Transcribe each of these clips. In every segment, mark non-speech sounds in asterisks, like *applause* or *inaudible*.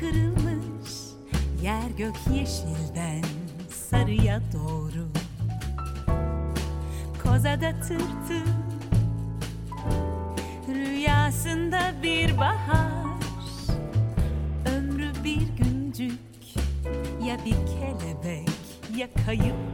Kırılmış yer gök yeşilden sarıya doğru. Kozada tırtı Rüyasında bir bahar. Ömrü bir güncük Ya bir kelebek ya kayıp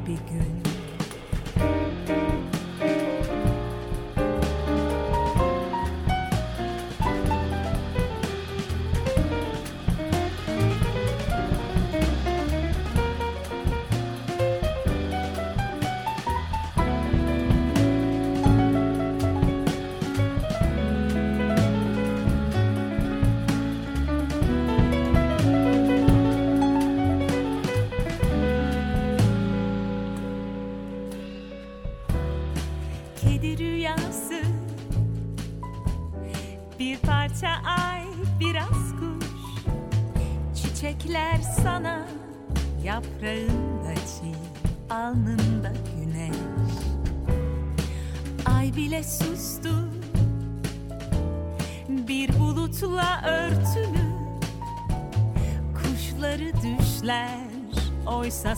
Yaprağında çiğ, alnında güneş. Ay bile sustu. Bir bulutla örtülü Kuşları düşler. Oysa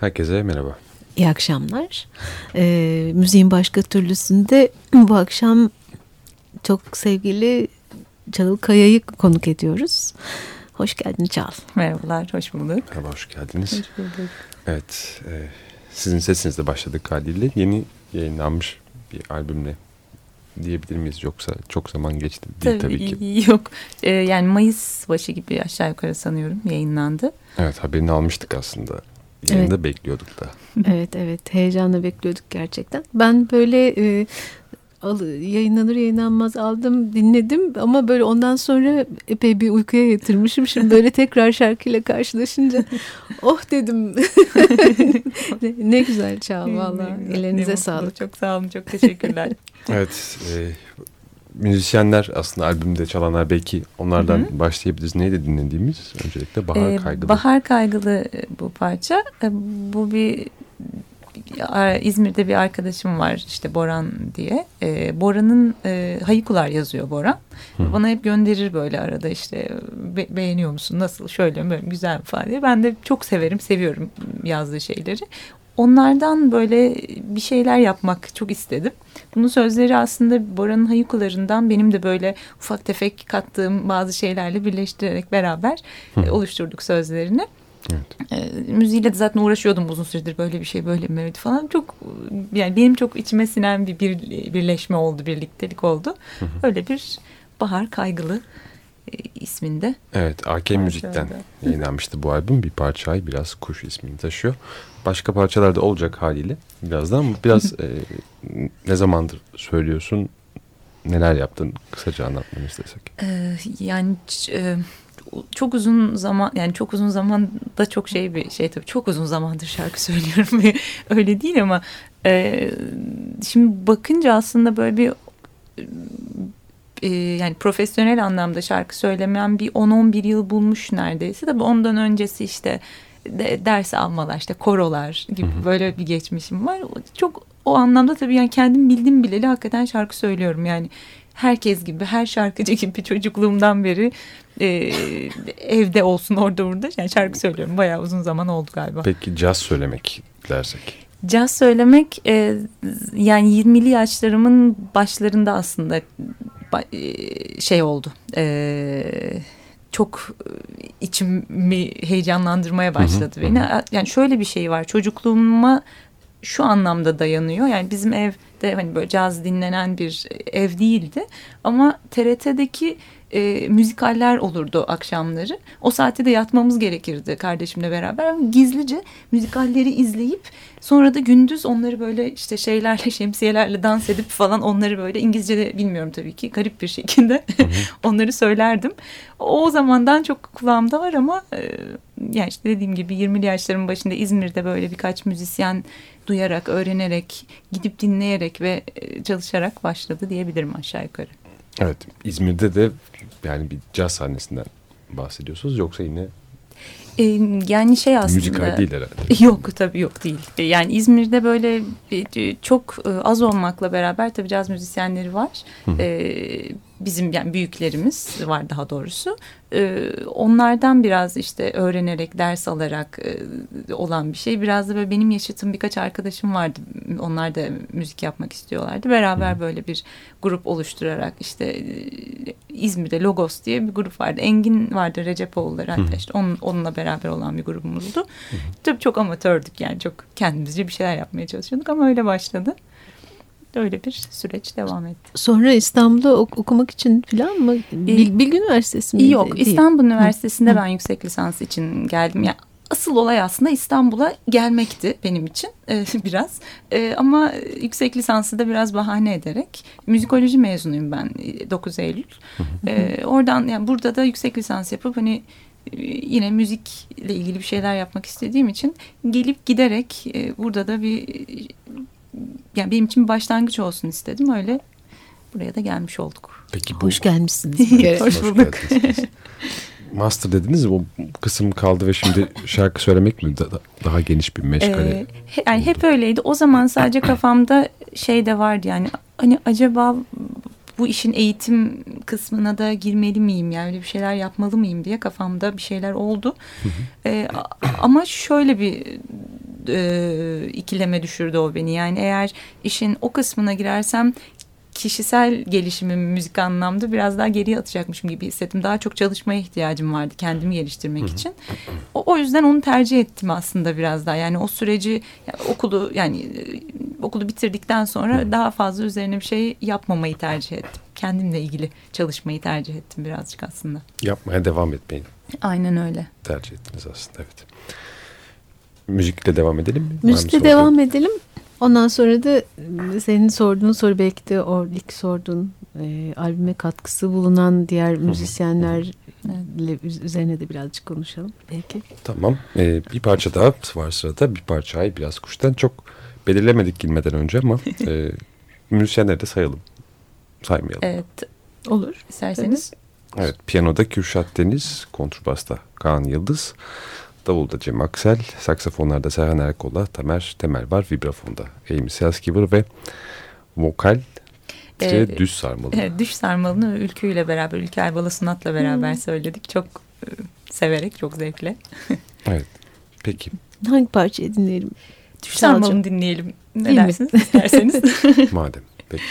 Herkese merhaba. İyi akşamlar. Ee, müziğin başka türlüsünde *clears throat* bu akşam çok sevgili Çağıl Kaya'yı konuk ediyoruz. Hoş geldin Çağıl. Merhabalar, hoş bulduk. Merhaba, hoş geldiniz. Hoş bulduk. Evet, e, sizin sesinizle başladık haliyle. Yeni yayınlanmış bir albümle diyebilir miyiz? Yoksa çok zaman geçti değil tabii, tabii ki. Yok, ee, yani Mayıs başı gibi aşağı yukarı sanıyorum yayınlandı. Evet, haberini almıştık aslında. Yayında evet. bekliyorduk da. evet, evet. Heyecanla bekliyorduk gerçekten. Ben böyle... E, al, yayınlanır yayınlanmaz aldım dinledim ama böyle ondan sonra epey bir uykuya yatırmışım. Şimdi böyle *laughs* tekrar şarkıyla karşılaşınca oh dedim *laughs* ne, ne güzel çal valla ellerinize sağlık. Çok sağ olun çok teşekkürler. *laughs* evet e, müzisyenler aslında albümde çalanlar belki onlardan Hı -hı. başlayabiliriz. Neydi dinlediğimiz? Öncelikle Bahar ee, Kaygılı. Bahar Kaygılı bu parça. Bu bir İzmir'de bir arkadaşım var işte Boran diye. E, Boran'ın e, hayikular yazıyor Boran. Hı. Bana hep gönderir böyle arada işte be, beğeniyor musun nasıl şöyle mi güzel falan diye. Ben de çok severim seviyorum yazdığı şeyleri. Onlardan böyle bir şeyler yapmak çok istedim. Bunun sözleri aslında Bora'nın hayukularından benim de böyle ufak tefek kattığım bazı şeylerle birleştirerek beraber Hı. oluşturduk sözlerini. Evet. E, müziğiyle de zaten uğraşıyordum uzun süredir böyle bir şey böyle bir melodi falan. Çok yani benim çok içime sinen bir, bir birleşme oldu, birliktelik oldu. Hı hı. Öyle bir Bahar Kaygılı e, isminde. Evet, AK Müzik'ten yayınlanmıştı bu albüm. Bir parçayı biraz kuş ismini taşıyor. Başka parçalar da olacak haliyle birazdan biraz e, ne zamandır söylüyorsun? Neler yaptın? Kısaca anlatmanı istesek. Ee, yani e, çok uzun zaman yani çok uzun zaman da çok şey bir şey tabii çok uzun zamandır şarkı *laughs* söylüyorum öyle değil ama e, şimdi bakınca aslında böyle bir e, yani profesyonel anlamda şarkı söylemeyen bir 10-11 yıl bulmuş neredeyse tabii ondan öncesi işte de, ders almalar işte korolar gibi hı hı. böyle bir geçmişim var çok o anlamda tabii yani kendim bildim bileli hakikaten şarkı söylüyorum yani herkes gibi her şarkıcı *laughs* gibi çocukluğumdan beri e, evde olsun orada burada yani şarkı söylüyorum bayağı uzun zaman oldu galiba. Peki caz söylemek dersek? Caz söylemek e, yani 20'li yaşlarımın başlarında aslında şey oldu. E, çok içimi heyecanlandırmaya başladı hı hı, beni. Hı. Yani şöyle bir şey var çocukluğuma şu anlamda dayanıyor. Yani bizim evde hani böyle caz dinlenen bir ev değildi. Ama TRT'deki e, müzikaller olurdu akşamları. O saatte de yatmamız gerekirdi kardeşimle beraber. Ama gizlice müzikalleri izleyip sonra da gündüz onları böyle işte şeylerle *laughs* şemsiyelerle dans edip falan onları böyle İngilizce de bilmiyorum tabii ki garip bir şekilde *laughs* onları söylerdim. O zamandan çok kulağımda var ama e, yani işte dediğim gibi 20'li yaşlarımın başında İzmir'de böyle birkaç müzisyen duyarak, öğrenerek, gidip dinleyerek ve e, çalışarak başladı diyebilirim aşağı yukarı. Evet, İzmir'de de yani bir caz sahnesinden bahsediyorsunuz yoksa yine e, yani şey aslında. Müzikal değil herhalde. *laughs* Yok tabii yok değil. E, yani İzmir'de böyle çok az olmakla beraber tabii caz müzisyenleri var. Hı bizim yani büyüklerimiz var daha doğrusu. E, onlardan biraz işte öğrenerek, ders alarak e, olan bir şey. Biraz da böyle benim yaşıtım birkaç arkadaşım vardı. Onlar da müzik yapmak istiyorlardı. Beraber böyle bir grup oluşturarak işte e, İzmir'de Logos diye bir grup vardı. Engin vardı Recepoğulları hatta işte onun, onunla beraber olan bir grubumuzdu. Tabii çok amatördük yani çok kendimizce bir şeyler yapmaya çalışıyorduk ama öyle başladı öyle bir süreç devam etti. Sonra İstanbul'da ok okumak için falan mı? Bil Bilgi Üniversitesi mi? Yok değil. İstanbul Üniversitesi'nde Hı. ben yüksek lisans için geldim. Yani asıl olay aslında İstanbul'a gelmekti benim için e, *laughs* biraz. E, ama yüksek lisansı da biraz bahane ederek müzikoloji mezunuyum ben 9 Eylül. E, oradan yani burada da yüksek lisans yapıp hani e, yine müzikle ilgili bir şeyler yapmak istediğim için gelip giderek e, burada da bir yani benim için bir başlangıç olsun istedim. Öyle buraya da gelmiş olduk. Peki bu... Hoş gelmişsiniz. *laughs* Hoş bulduk. *laughs* Master dediniz o kısım kaldı ve şimdi şarkı söylemek mi daha, daha geniş bir meşgale? Ee, yani hep öyleydi. O zaman sadece kafamda şey de vardı yani hani acaba bu işin eğitim kısmına da girmeli miyim yani bir şeyler yapmalı mıyım diye kafamda bir şeyler oldu. Ee, ama şöyle bir e, ikileme düşürdü o beni. Yani eğer işin o kısmına girersem kişisel gelişimim müzik anlamda biraz daha geriye atacakmışım gibi hissettim. Daha çok çalışmaya ihtiyacım vardı kendimi geliştirmek için. O, o yüzden onu tercih ettim aslında biraz daha. Yani o süreci yani okulu yani e, okulu bitirdikten sonra daha fazla üzerine bir şey yapmamayı tercih ettim. Kendimle ilgili çalışmayı tercih ettim birazcık aslında. Yapmaya devam etmeyi Aynen öyle. tercih ettiniz aslında evet. Müzikle devam edelim mi? Müzikle devam edelim. Ondan sonra da e, senin sorduğun soru belki de o ilk sorduğun e, albüme katkısı bulunan diğer müzisyenlerle üzerine de birazcık konuşalım belki. Tamam. Ee, bir parça daha var sırada. Bir parça ay biraz kuştan. Çok belirlemedik girmeden önce ama e, *laughs* müzisyenleri de sayalım. Saymayalım. Evet. Evet Olur. isterseniz. Piyanoda Kürşat Deniz, kontrbasta Kaan Yıldız, davulda Cem Aksel, saksafonlarda Serhan Erkol'a, Tamer Temel var, vibrafonda Amy Selskiver ve vokal Ee, düz sarmalı. Evet, *laughs* Düş Sarmalı'nı Ülkü ile beraber, Ülke Aybalı Sunat'la beraber söyledik. Çok e, severek, çok zevkle. *laughs* Peki Hangi parçayı dinleyelim? Düş Çalacağım. Sarmalı'nı dinleyelim. Ne Değil mi? dersiniz isterseniz. *laughs* madem. Peki.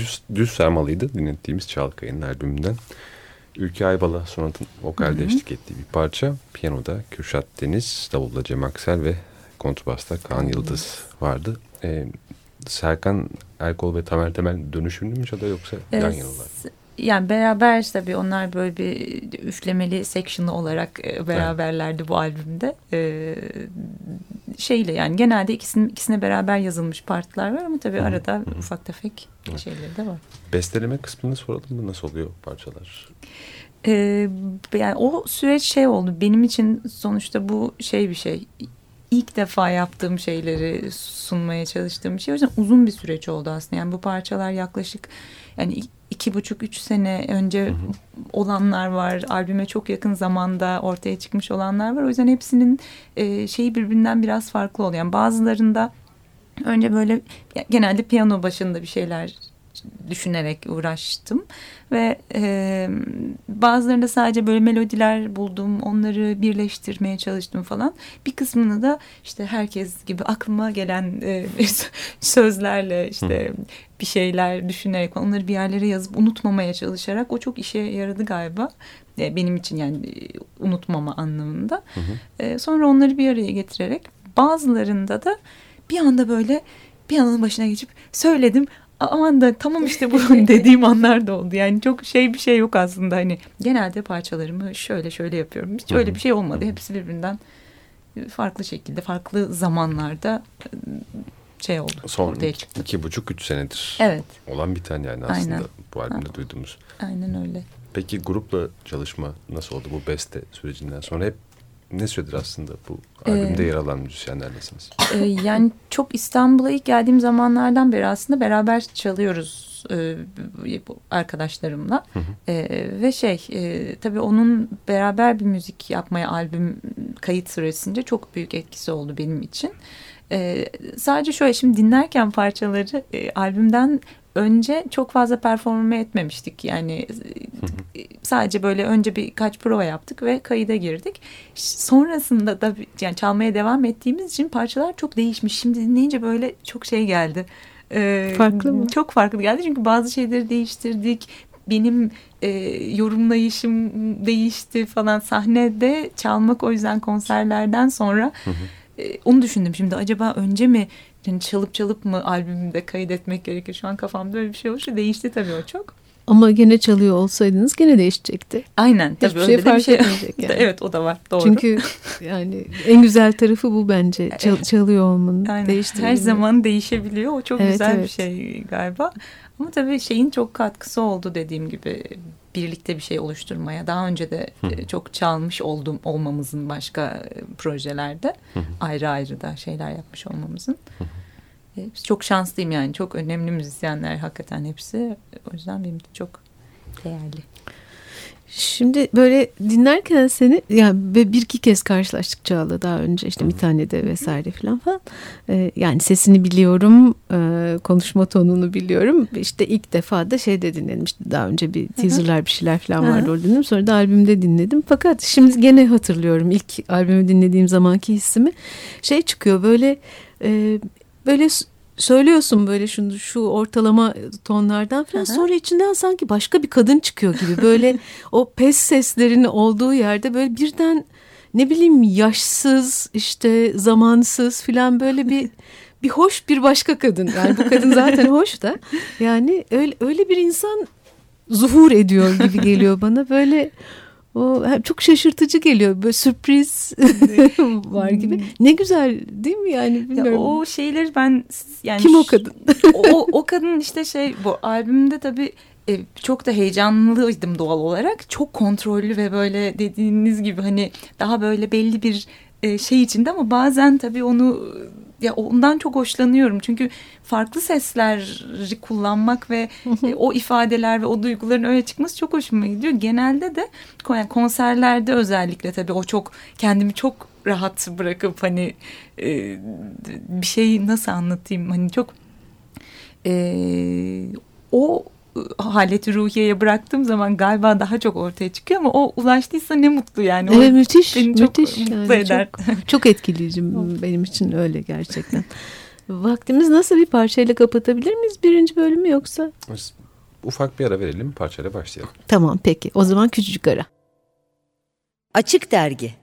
Düz, düz sermalıydı dinlettiğimiz Çalkay'ın albümünden. Ülke Aybala sonatın vokalde eşlik ettiği bir parça. Piyanoda Kürşat Deniz, davulda Cem Aksel ve kontrbasta Kaan Yıldız vardı. Ee, Serkan Erkol ve Tamer Temel dönüşümlü mü çalıyor yoksa yan Evet. yanalar? Yani beraber tabii onlar böyle bir üflemeli section'ı olarak e, beraberlerdi bu albümde. Ee, şeyle yani genelde ikisinin ikisine beraber yazılmış partiler var ama tabii arada ufak tefek şeyleri de var. Besteleme kısmını soralım mı? Nasıl oluyor parçalar? Ee, yani o süreç şey oldu benim için sonuçta bu şey bir şey ilk defa yaptığım şeyleri sunmaya çalıştığım bir şey o yüzden uzun bir süreç oldu aslında yani bu parçalar yaklaşık yani iki buçuk üç sene önce olanlar var albüme çok yakın zamanda ortaya çıkmış olanlar var. O yüzden hepsinin e, şeyi birbirinden biraz farklı oluyor. Yani bazılarında önce böyle genelde piyano başında bir şeyler düşünerek uğraştım. Ve e, bazılarında sadece böyle melodiler buldum onları birleştirmeye çalıştım falan. Bir kısmını da işte herkes gibi aklıma gelen e, *laughs* sözlerle işte bir şeyler düşünerek onları bir yerlere yazıp unutmamaya çalışarak o çok işe yaradı galiba. E, benim için yani e, unutmama anlamında. E, sonra onları bir araya getirerek bazılarında da bir anda böyle piyanonun başına geçip söyledim aman da tamam işte bu *laughs* dediğim anlar da oldu. Yani çok şey bir şey yok aslında hani genelde parçalarımı şöyle şöyle yapıyorum. Hiç öyle bir şey olmadı. Hepsi birbirinden farklı şekilde farklı zamanlarda şey oldu. Son ortaya iki, çıktı. iki buçuk üç senedir Evet olan bir tane yani aslında Aynen. bu albümde duyduğumuz. aynen öyle. Peki grupla çalışma nasıl oldu bu beste sürecinden sonra? Hep ne süredir aslında bu albümde Ee, yer alan müzisyenlerlesiniz? Ee, yani çok İstanbul'a ilk geldiğim zamanlardan beri aslında beraber çalıyoruz e, arkadaşlarımla Ee, ve şey e, tabii onun beraber bir müzik yapmaya albüm kayıt süresince çok büyük etkisi oldu benim için. Ee, sadece şöyle şimdi dinlerken parçaları e, albümden önce çok fazla performe etmemiştik. Yani sadece böyle önce birkaç prova yaptık ve kayıda girdik. Sonrasında da yani çalmaya devam ettiğimiz için parçalar çok değişmiş. Şimdi dinleyince böyle çok şey geldi. Ee, Farklı mı? Çok farklı geldi çünkü bazı şeyleri değiştirdik. Benim e, yorumlayışım değişti falan sahnede çalmak o yüzden konserlerden sonra e, onu düşündüm şimdi acaba önce mi yani çalıp çalıp mı albümümde kaydetmek gerekir şu an kafamda öyle bir şey oluştu değişti tabii o çok. Ama gene çalıyor olsaydınız gene değişecekti. Aynen tabii Hiçbir öyle şey fark bir şey. etmeyecek *laughs* yani. evet o da var doğru. Çünkü yani en güzel tarafı bu bence. Çal- çalıyor olmanın. Aynen. Her zaman değişebiliyor. O çok Evet, güzel bir evet. şey galiba. Ama tabii şeyin çok katkısı oldu dediğim gibi birlikte bir şey oluşturmaya. Daha önce de e, çok çalmış oldum olmamızın başka e, projelerde ayrı ayrı da şeyler yapmış olmamızın. E, Çok şanslıyım yani. Çok önemli müzisyenler hakikaten hepsi. O yüzden benim için çok değerli. Şimdi böyle dinlerken seni yani bir iki kez karşılaştık Çağla daha önce işte bir tane de vesaire falan falan. Ee, yani sesini biliyorum, e, konuşma tonunu biliyorum. İşte ilk defa da şeyde dinledim işte daha önce bir teaserlar bir şeyler falan vardı orada dinledim. Sonra da albümde dinledim. Fakat şimdi gene hatırlıyorum ilk albümü dinlediğim zamanki hissimi. Şey çıkıyor böyle e, böyle söylüyorsun böyle şunu şu ortalama tonlardan falan. Hı. sonra içinden sanki başka bir kadın çıkıyor gibi. Böyle *laughs* o pes seslerin olduğu yerde böyle birden ne bileyim yaşsız işte zamansız filan böyle bir *laughs* bir hoş bir başka kadın. Yani bu kadın zaten hoş da. Yani öyle öyle bir insan zuhur ediyor gibi geliyor bana. Böyle o çok şaşırtıcı geliyor böyle sürpriz *laughs* var gibi ne güzel değil mi yani Ya bilmiyorum. o şeyleri ben yani Kim o kadın? o, o kadın işte şey bu albümde tabii e, çok da heyecanlıydım doğal olarak. Çok kontrollü ve böyle dediğiniz gibi hani daha böyle belli bir e, şey içinde ama bazen tabii onu ya ondan çok hoşlanıyorum. Çünkü farklı sesleri kullanmak ve *laughs* e, o ifadeler ve o duyguların öyle çıkması çok hoşuma gidiyor. Genelde de yani konserlerde özellikle tabii o çok kendimi çok rahat bırakıp hani e, bir şeyi nasıl anlatayım hani çok e, o haleti ruhiyeye bıraktığım zaman galiba daha çok ortaya çıkıyor ama o ulaştıysa ne mutlu yani. Evet, müthiş, beni müthiş. çok yani mutlu eder. Çok, çok etkileyici *laughs* benim için öyle gerçekten. Vaktimiz nasıl bir parçayla kapatabilir miyiz birinci bölümü yoksa? Ufak bir ara verelim parçayla başlayalım. Tamam peki o zaman küçücük ara. Açık Dergi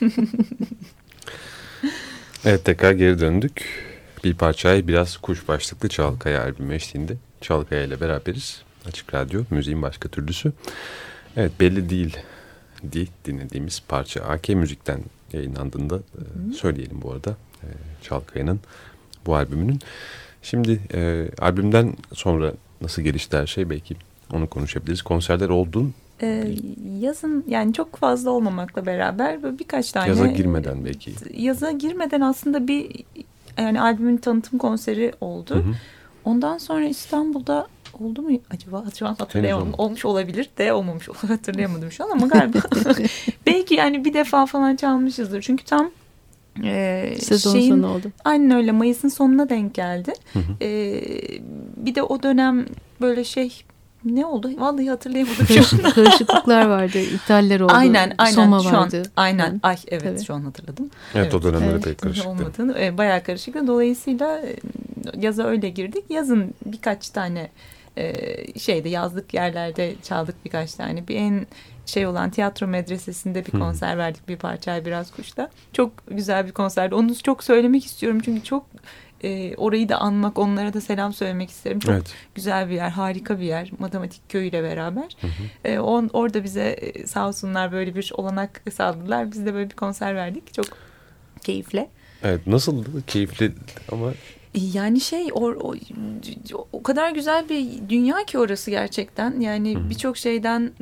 *laughs* Evet tekrar geri döndük. Bir parçayı biraz kuş başlıklı Çalkaya albümü eşliğinde. Çalkaya ile beraberiz. Açık Radyo, müziğin başka türlüsü. Evet belli değil diye dinlediğimiz parça AK Müzik'ten yayınlandığında e, söyleyelim bu arada. E, Çalkaya'nın bu albümünün. Şimdi e, albümden sonra nasıl gelişti her şey belki onu konuşabiliriz. Konserler oldu. Ee, yazın yani çok fazla olmamakla beraber böyle birkaç tane Yaza girmeden belki. yaza girmeden aslında bir yani albümün tanıtım konseri oldu. Hı hı. Ondan sonra İstanbul'da oldu mu acaba? Şu an hatırlayamadım. Olmuş olabilir de olmamış olabilir. *laughs* Hatırlayamadım şu an ama galiba *laughs* belki yani bir defa falan çalmışızdır. Çünkü tam e, Sezon şeyin, sonu oldu. Aynen öyle Mayıs'ın sonuna denk geldi. Hı hı. E, bir de o dönem böyle şey ne oldu? Vallahi hatırlayamadım şu Karışık- an. karışıklıklar vardı, italler oldu. Aynen aynen Soma şu an vardı. aynen Hı. ay evet Tabii. şu an hatırladım. Evet, o dönemler Evet. pek karışıktı. Olmadığını e, bayağı karışıktı. Dolayısıyla e, yaza öyle girdik. Yazın birkaç tane e, şeyde yazlık yerlerde çaldık birkaç tane. Bir en şey olan tiyatro medresesinde bir Hı. konser verdik bir parçayı biraz kuşta. Çok güzel bir konserdi. Onu çok söylemek istiyorum çünkü çok e, orayı da anmak, onlara da selam söylemek isterim. Çok Evet. güzel bir yer, harika bir yer. Matematik köyüyle beraber. Hı hı. E, on, orada bize e, sağ olsunlar böyle bir olanak sağladılar. Biz de böyle bir konser verdik. Çok keyifle. Evet nasıldı? Keyifli ama Yani şey o, o, o kadar güzel bir dünya ki orası gerçekten. Yani birçok şeyden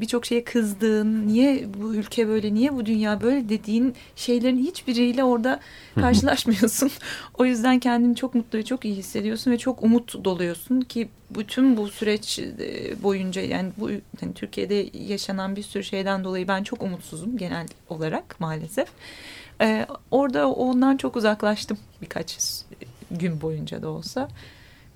birçok şeye kızdığın, niye bu ülke böyle, niye bu dünya böyle dediğin şeylerin hiçbiriyle orada karşılaşmıyorsun. *laughs* o yüzden kendini çok mutlu ve çok iyi hissediyorsun ve çok umut doluyorsun ki bütün bu süreç e, boyunca yani bu hani Türkiye'de yaşanan bir sürü şeyden dolayı ben çok umutsuzum genel olarak maalesef. Ee, orada ondan çok uzaklaştım birkaç gün boyunca da olsa.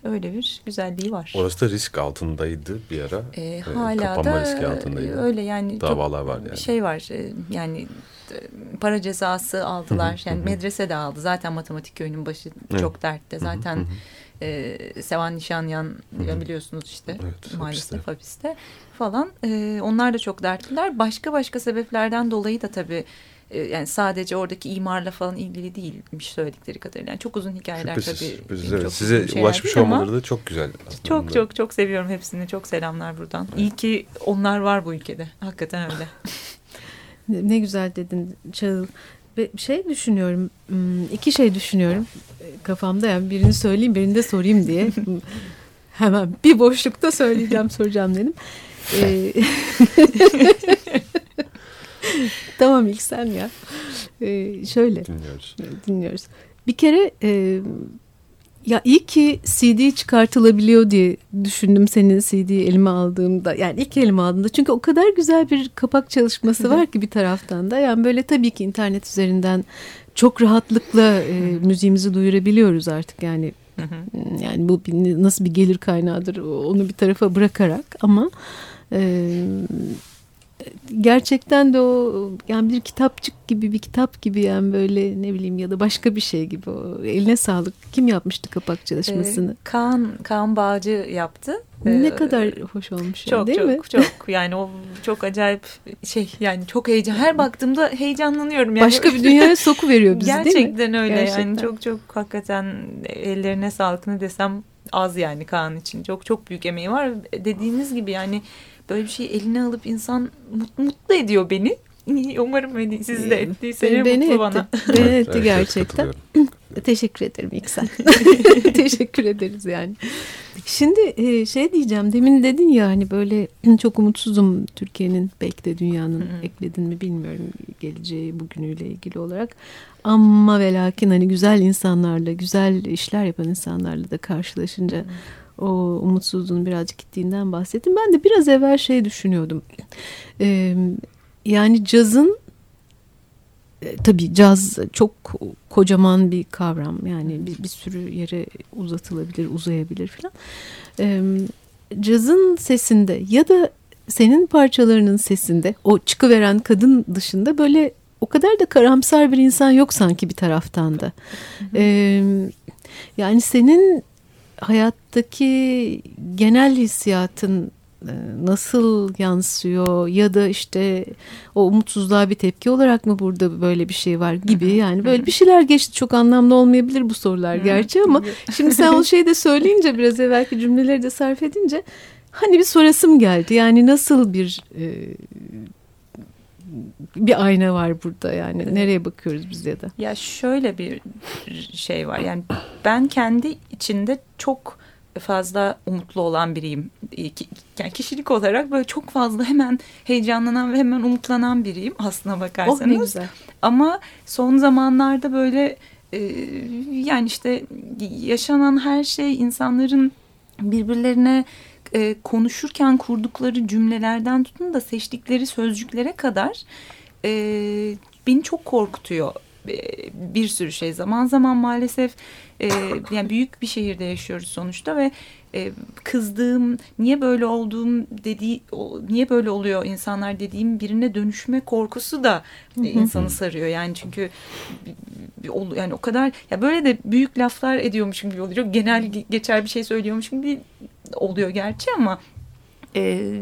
Öyle bir güzelliği var. orası da risk altındaydı bir ara. Ee, hala kapanma da riski altındaydı. öyle yani Davalar var yani. şey var e, yani e, para cezası aldılar. yani medrese de aldı. Zaten matematik köyünün başı çok dertte. Zaten e, Sevan Nişanyan biliyorsunuz işte Evet, maalesef hapiste. hapiste falan. E, onlar da çok dertliler. Başka başka sebeplerden dolayı da tabii e, yani sadece oradaki imarla falan ilgili değilmiş söyledikleri kadarıyla. Yani çok uzun hikayeler Şüphesiz, tabii. şüphesiz, çok evet. Size ulaşmış olmaları da çok güzel. aslında. Çok çok çok seviyorum hepsini. Çok selamlar buradan. İyi ki onlar var bu ülkede. Hakikaten öyle. *laughs* Ne, güzel dedin Çağıl. Ve şey düşünüyorum, hmm, iki şey düşünüyorum kafamda yani birini söyleyeyim birini de sorayım diye. *laughs* Hemen bir boşlukta söyleyeceğim soracağım dedim. *laughs* *laughs* Tamam ilk sen ya. Ee, şöyle Dinliyoruz. dinliyoruz. Bir kere e, ya iyi ki CD çıkartılabiliyor diye düşündüm senin CD'yi elime aldığımda. Yani ilk elime aldığımda. Çünkü o kadar güzel bir kapak çalışması var ki bir taraftan da. Yani böyle tabii ki internet üzerinden çok rahatlıkla e, müziğimizi duyurabiliyoruz artık. Yani yani bu bir- nasıl bir gelir kaynağıdır onu bir tarafa bırakarak ama e, gerçekten de o yani bir kitapçık gibi bir kitap gibi yani böyle ne bileyim ya da başka bir şey gibi o eline sağlık. Kim yapmıştı kapak çalışmasını? Ee, Kaan, Kaan Bağcı yaptı. ne Ee, kadar hoş olmuş yani, çok değil çok mi? çok yani o çok acayip şey yani çok heyecan her baktığımda heyecanlanıyorum yani Başka bir dünyaya soku veriyor bizi değil mi? gerçekten öyle Gerçekten. yani çok çok hakikaten ellerine sağlık ne desem az yani Kaan için çok çok büyük emeği var dediğiniz gibi yani böyle bir şeyi eline alıp insan mut- mutlu ediyor beni *laughs* umarım beni sizi de ettiyse Beni, beni mutlu etti. bana Beni etti Evet, evet, gerçekten. *laughs* Teşekkür ederim İksen. *laughs* Teşekkür ederiz yani. Şimdi e, şey diyeceğim demin dedin ya hani böyle *clears throat* çok umutsuzum Türkiye'nin belki de dünyanın ekledin mi bilmiyorum geleceği bugünüyle ilgili olarak. Ama ve lakin hani güzel insanlarla güzel işler yapan insanlarla da karşılaşınca o umutsuzluğun birazcık gittiğinden bahsettim. Ben de biraz evvel şey düşünüyordum. Ee, yani cazın e, tabii caz çok kocaman bir kavram yani bir, bir sürü yere uzatılabilir uzayabilir falan Ee, cazın sesinde ya da senin parçalarının sesinde o çıkıveren kadın dışında böyle o kadar da karamsar bir insan yok sanki bir taraftan da Ee, yani senin hayattaki genel hissiyatın e, nasıl yansıyor ya da işte o umutsuzluğa bir tepki olarak mı burada böyle bir şey var gibi? Yani böyle bir şeyler geçti. Çok anlamlı olmayabilir bu sorular gerçi ama *laughs* şimdi sen o şeyi de söyleyince biraz evvelki cümleleri de sarf edince hani bir sorasım geldi. Yani nasıl bir e, bir ayna var burada yani. Nereye bakıyoruz biz ya da? Ya şöyle bir şey var. Yani ben kendi içinde çok fazla umutlu olan biriyim. Ki- Yani kişilik olarak böyle çok fazla hemen heyecanlanan ve hemen umutlanan biriyim aslına oh bakarsanız. ne güzel. Ama son zamanlarda böyle e, yani işte yaşanan her şey insanların birbirlerine e, konuşurken kurdukları cümlelerden tutun da seçtikleri sözcüklere kadar e, beni çok korkutuyor e, bir sürü şey. Zaman zaman maalesef e, yani büyük bir şehirde yaşıyoruz sonuçta ve e, kızdığım, niye böyle olduğum dediği, o- niye böyle oluyor insanlar dediğim birine dönüşme korkusu da e, insanı sarıyor. Yani çünkü yani o kadar ya böyle de büyük laflar ediyormuşum gibi oluyor. Genel ge- geçer bir şey söylüyormuşum gibi oluyor gerçi ama e,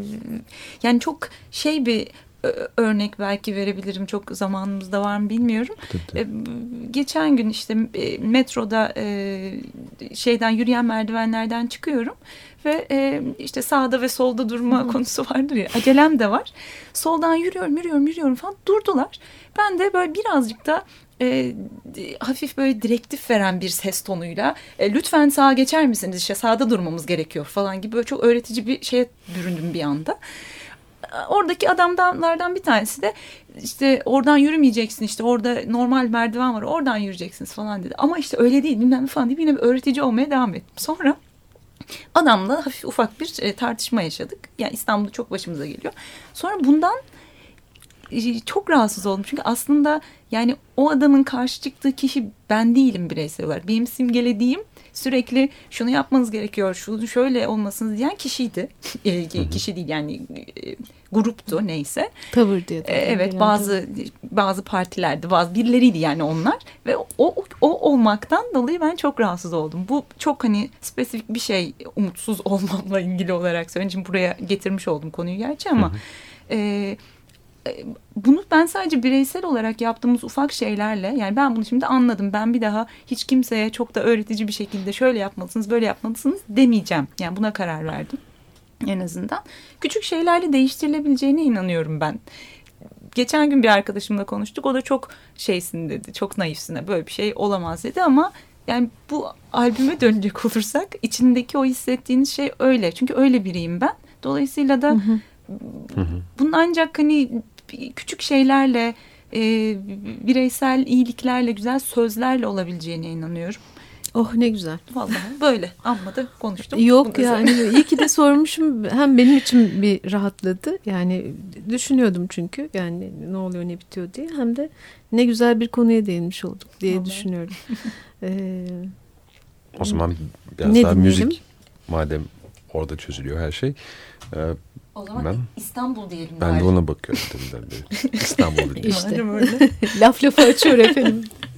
yani çok şey bir ö- örnek belki verebilirim. Çok zamanımızda var mı bilmiyorum. Tabii, tabii. E, geçen gün işte e, metroda e, şeyden yürüyen merdivenlerden çıkıyorum ve e, işte sağda ve solda durma konusu vardır ya acelem de var. Soldan yürüyorum yürüyorum yürüyorum falan durdular. Ben de böyle birazcık da e, hafif böyle direktif veren bir ses tonuyla e, lütfen sağa geçer misiniz işte sağda durmamız gerekiyor falan gibi böyle çok öğretici bir şeye büründüm bir anda oradaki adamlardan bir tanesi de işte oradan yürümeyeceksin işte orada normal merdiven var oradan yürüyeceksiniz falan dedi. Ama işte öyle değil bilmem falan deyip yine bir öğretici olmaya devam ettim. Sonra adamla hafif ufak bir e, tartışma yaşadık. Yani İstanbul'da çok başımıza geliyor. Sonra bundan e, çok rahatsız oldum. Çünkü aslında yani o adamın karşı çıktığı kişi ben değilim bireysel olarak. Benim simgelediğim sürekli şunu yapmanız gerekiyor, şunu şöyle olmasınız diyen kişiydi. *laughs* E, kişi değil yani e, gruptu neyse. tavır diye E, Evet bazı bazı partilerde bazı birileriydi yani onlar ve o, o, o olmaktan dolayı ben çok rahatsız oldum. Bu çok hani spesifik bir şey umutsuz *laughs* olmamla ilgili olarak söyleyeyim. Şimdi buraya getirmiş oldum konuyu gerçi ama e, e, bunu ben sadece bireysel olarak yaptığımız ufak şeylerle yani ben bunu şimdi anladım. Ben bir daha hiç kimseye çok da öğretici bir şekilde şöyle yapmalısınız böyle yapmalısınız demeyeceğim. Yani buna karar verdim en azından. Küçük şeylerle değiştirilebileceğine inanıyorum ben. Geçen gün bir arkadaşımla konuştuk. O da çok şeysin dedi. Çok naifsin. Böyle bir şey olamaz dedi ama yani bu albüme dönecek olursak içindeki o hissettiğiniz şey öyle. Çünkü öyle biriyim ben. Dolayısıyla da bunun ancak hani küçük şeylerle e, bireysel iyiliklerle güzel sözlerle olabileceğine inanıyorum. Oh ne güzel. Vallahi böyle amma da konuştum. Yok yani iyi ki de sormuşum. Hem benim için bir rahatladı. Yani düşünüyordum çünkü yani ne oluyor ne bitiyor diye. Hem de ne güzel bir konuya değinmiş olduk diye Vallahi. düşünüyorum. *laughs* Ee, O zaman biraz Ne daha dinleyelim? müzik madem orada çözülüyor her şey. Ee, O zaman Ben- İstanbul diyelim. Ben de bari. ona bakıyorum. *laughs* İstanbul dedim. İşte. *laughs* Laf lafı açıyor efendim. *laughs*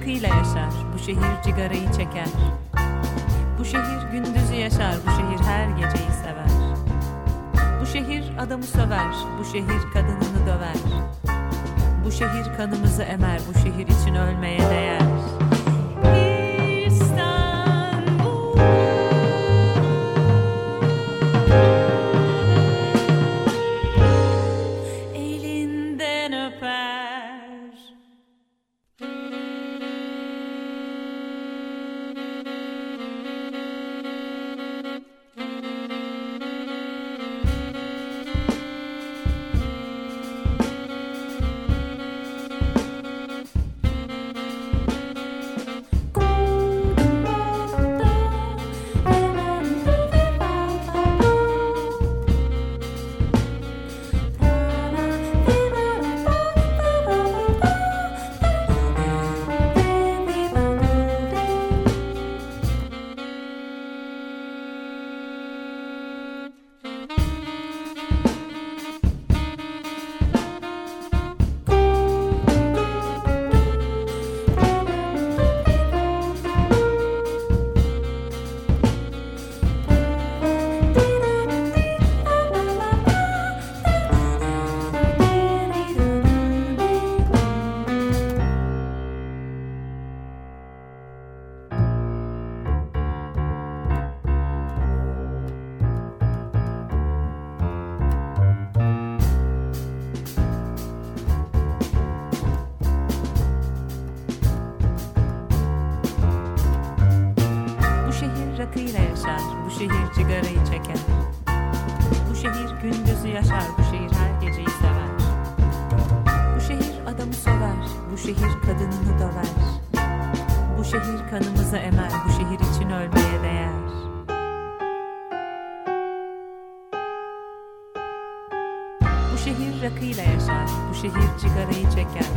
şehir rakıyla yaşar, bu şehir cigarayı çeker. Bu şehir gündüzü yaşar, bu şehir her geceyi sever. Bu şehir adamı söver, bu şehir kadınını döver. Bu şehir kanımızı emer, bu şehir için ölmeye değer. Bu şehir kadınını döver. Bu şehir kanımızı emer, bu şehir için ölmeye değer. Bu şehir rakıyla yaşar, bu şehir cigarayı çeker.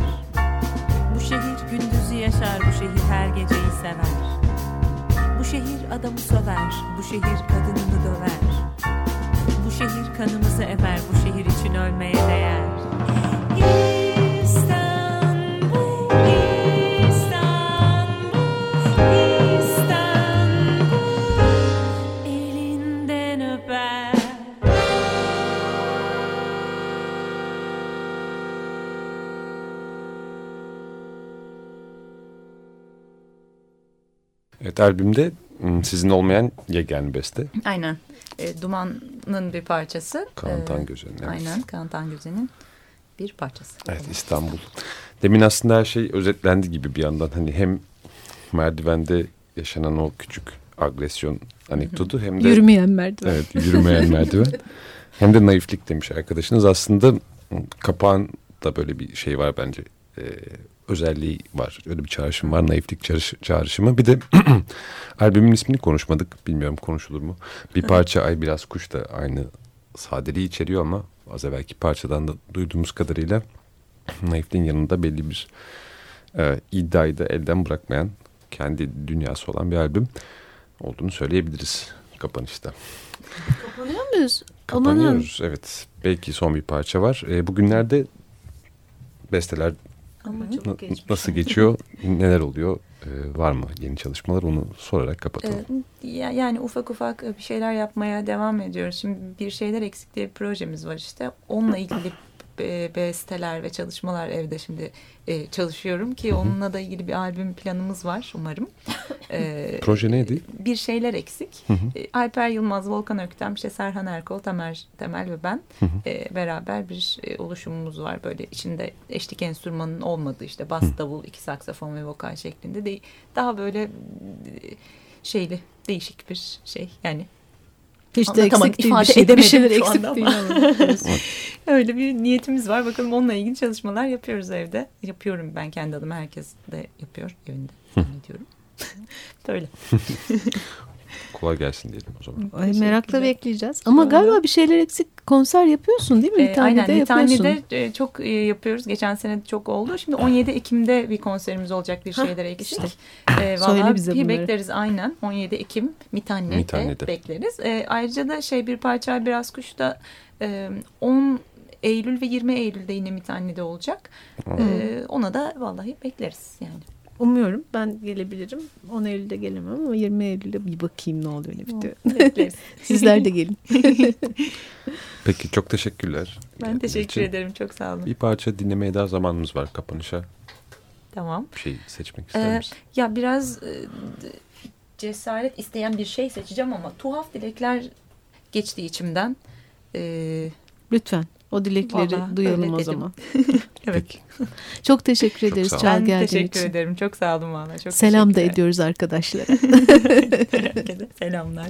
Bu şehir gündüzü yaşar, bu şehir her geceyi sever. Bu şehir adamı söver, bu şehir kadınını döver. Bu şehir kanımızı emer, bu şehir için ölmeye değer. Evet albümde ım, sizin olmayan yegane beste. Aynen. E, Duman'ın bir parçası. Kaan E, Tangöze'nin, evet. Aynen Kaan Tangöze'nin bir parçası. Evet İstanbul. Demin aslında her şey özetlendi gibi bir yandan. Hani hem merdivende yaşanan o küçük agresyon anekdotu hem de Yürümeyen merdiven. evet yürümeyen merdiven *laughs* hem de naiflik demiş arkadaşınız. Aslında kapağın da böyle bir şey var bence. Ee, özelliği var. Öyle bir çağrışım var. Naiflik çağrış- çağrışımı. Bir de *clears throat* albümün ismini konuşmadık. Bilmiyorum konuşulur mu? Bir parça Ay Biraz Kuş da aynı sadeliği içeriyor ama az evvelki parçadan da duyduğumuz kadarıyla *clears throat* naifliğin yanında belli bir e, iddiayı da elden bırakmayan kendi dünyası olan bir albüm olduğunu söyleyebiliriz kapanışta. Kapanıyor muyuz? Amanın. Kapanıyoruz evet. Belki son bir parça var. E, bugünlerde besteler Ama çok geçmiş. nasıl geçiyor, *laughs* neler oluyor, e, var mı yeni çalışmalar onu sorarak kapatalım. Ee, ya- yani ufak ufak bir şeyler yapmaya devam ediyoruz. Şimdi bir şeyler eksik diye bir projemiz var işte. Onunla ilgili e, besteler ve çalışmalar evde şimdi e, çalışıyorum ki onunla da ilgili bir albüm planımız var umarım. Ee, *laughs* Proje neydi? Bir şeyler eksik. Hı hı. E, Alper Yılmaz, Volkan Öktem, işte Serhan Erkol, Tamer, Temel ve ben Hı hı. e, beraber bir e, oluşumumuz var. Böyle içinde eşlik enstrümanının olmadığı işte bas, davul, iki saksafon ve vokal şeklinde de daha böyle e, şeyli değişik bir şey yani Hiç de eksik değil. Bir, ifade şey, bir edemedim şeyler şu eksik değil. *laughs* öyle bir niyetimiz var. Bakalım onunla ilgili çalışmalar yapıyoruz evde. Yapıyorum ben kendi adıma. Herkes de yapıyor evinde zannediyorum. *laughs* Böyle. *laughs* Kolay gelsin diyelim o zaman. Ay, merakla bekleyeceğiz. Ama Sonra- galiba bir şeyler eksik konser yapıyorsun değil mi? Ee, Bir tane aynen de bir tane yapıyorsun. de e, çok e, yapıyoruz. Geçen sene de çok oldu. Şimdi 17 Ekim'de bir konserimiz olacak bir şeyler eksik. işte. Ee, Söyle vallahi bize bunları. bekleriz aynen. 17 Ekim Mithanne'de, Mithanne'de. bekleriz. Ee, ayrıca da şey bir parça biraz kuşta e, 10 Eylül ve 20 Eylül'de yine Mithanne'de olacak. Ee, ona da vallahi bekleriz yani. Umuyorum ben gelebilirim. 10 Eylül'de gelemem ama 20 Eylül'de bir bakayım ne oluyor ne bitiyor. Bekleriz. *laughs* Sizler de gelin. *laughs* Peki çok teşekkürler. ben teşekkür için. ederim. Çok sağ olun. Bir parça dinlemeye daha zamanımız var kapanışa. Tamam. Bir şey seçmek ister Ee, misin? ya biraz e, cesaret isteyen bir şey seçeceğim ama tuhaf dilekler geçti içimden. Ee, Lütfen o dilekleri Vallahi duyalım o dedim. zaman. *laughs* *laughs* evet. Peki. Çok teşekkür Çok ederiz sağ ol. Çağ Ben geldiğin teşekkür için. ederim. Çok sağ olun valla. Çok Selam da ediyoruz arkadaşlara. *laughs* Selamlar.